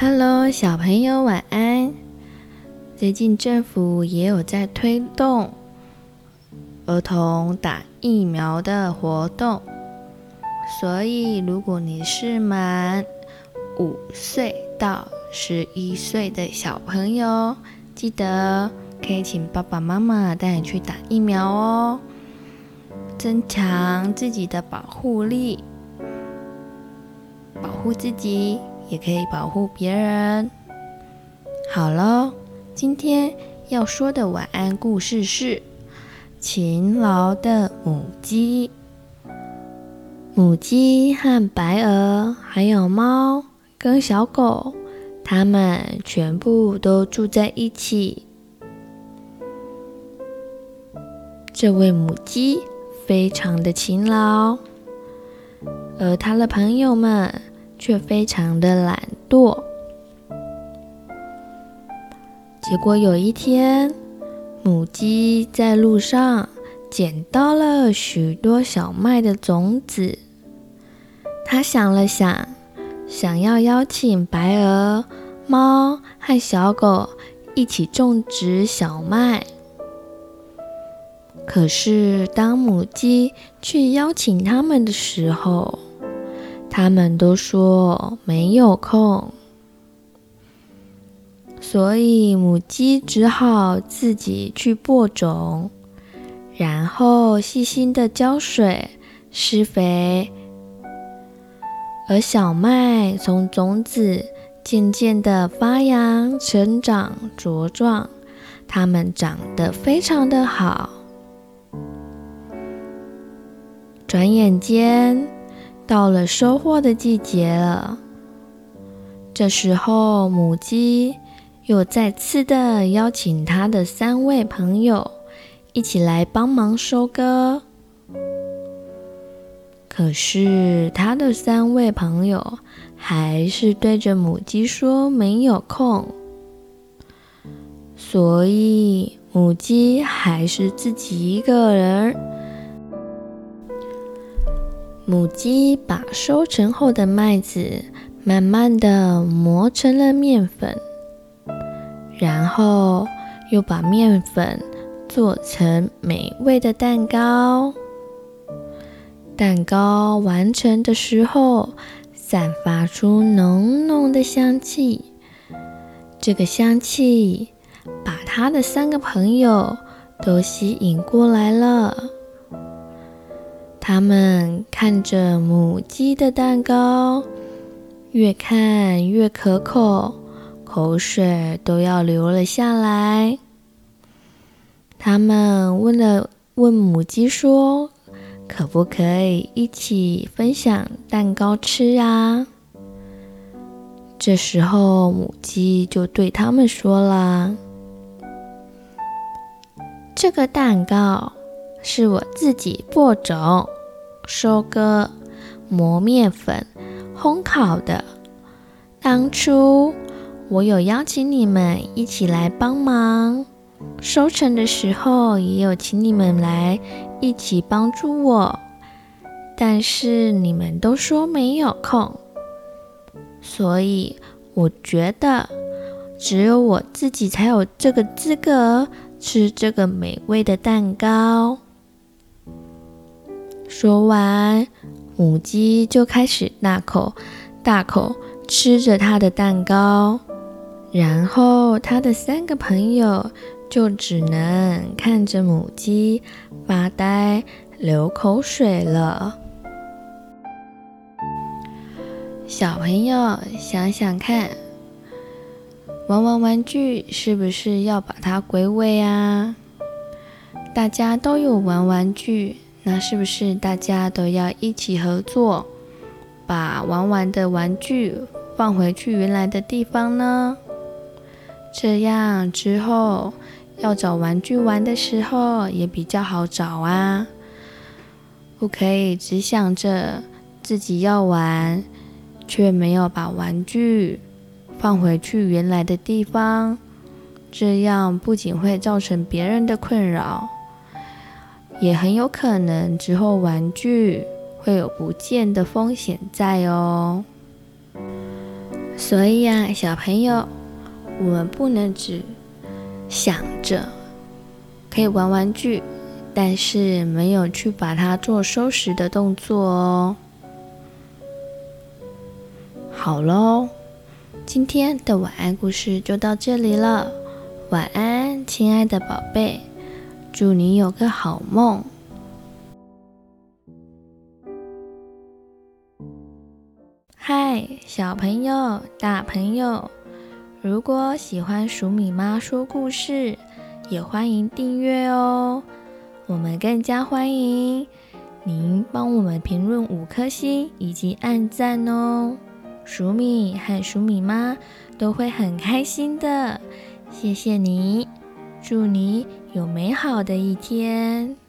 Hello，小朋友晚安。最近政府也有在推动儿童打疫苗的活动，所以如果你是满五岁到十一岁的小朋友，记得可以请爸爸妈妈带你去打疫苗哦，增强自己的保护力，保护自己。也可以保护别人。好了，今天要说的晚安故事是《勤劳的母鸡》。母鸡和白鹅，还有猫跟小狗，它们全部都住在一起。这位母鸡非常的勤劳，而它的朋友们。却非常的懒惰。结果有一天，母鸡在路上捡到了许多小麦的种子。它想了想，想要邀请白鹅、猫和小狗一起种植小麦。可是，当母鸡去邀请他们的时候，他们都说没有空，所以母鸡只好自己去播种，然后细心的浇水、施肥。而小麦从种子渐渐的发芽、成长、茁壮，它们长得非常的好。转眼间，到了收获的季节了，这时候母鸡又再次的邀请它的三位朋友一起来帮忙收割。可是它的三位朋友还是对着母鸡说没有空，所以母鸡还是自己一个人。母鸡把收成后的麦子慢慢的磨成了面粉，然后又把面粉做成美味的蛋糕。蛋糕完成的时候，散发出浓浓的香气。这个香气把他的三个朋友都吸引过来了。他们看着母鸡的蛋糕，越看越可口，口水都要流了下来。他们问了问母鸡说：“可不可以一起分享蛋糕吃啊？”这时候，母鸡就对他们说了：“这个蛋糕是我自己播种。”收割、磨面粉、烘烤的。当初我有邀请你们一起来帮忙，收成的时候也有请你们来一起帮助我，但是你们都说没有空，所以我觉得只有我自己才有这个资格吃这个美味的蛋糕。说完，母鸡就开始大口大口吃着它的蛋糕，然后它的三个朋友就只能看着母鸡发呆、流口水了。小朋友想想看，玩玩玩具是不是要把它归位啊？大家都有玩玩具。那是不是大家都要一起合作，把玩完的玩具放回去原来的地方呢？这样之后要找玩具玩的时候也比较好找啊。不可以只想着自己要玩，却没有把玩具放回去原来的地方，这样不仅会造成别人的困扰。也很有可能之后玩具会有不见的风险在哦。所以呀，小朋友，我们不能只想着可以玩玩具，但是没有去把它做收拾的动作哦。好喽，今天的晚安故事就到这里了。晚安，亲爱的宝贝，祝你有个好梦。嗨，小朋友、大朋友，如果喜欢鼠米妈说故事，也欢迎订阅哦。我们更加欢迎您帮我们评论五颗星以及按赞哦。鼠米和鼠米妈都会很开心的。谢谢你，祝你有美好的一天。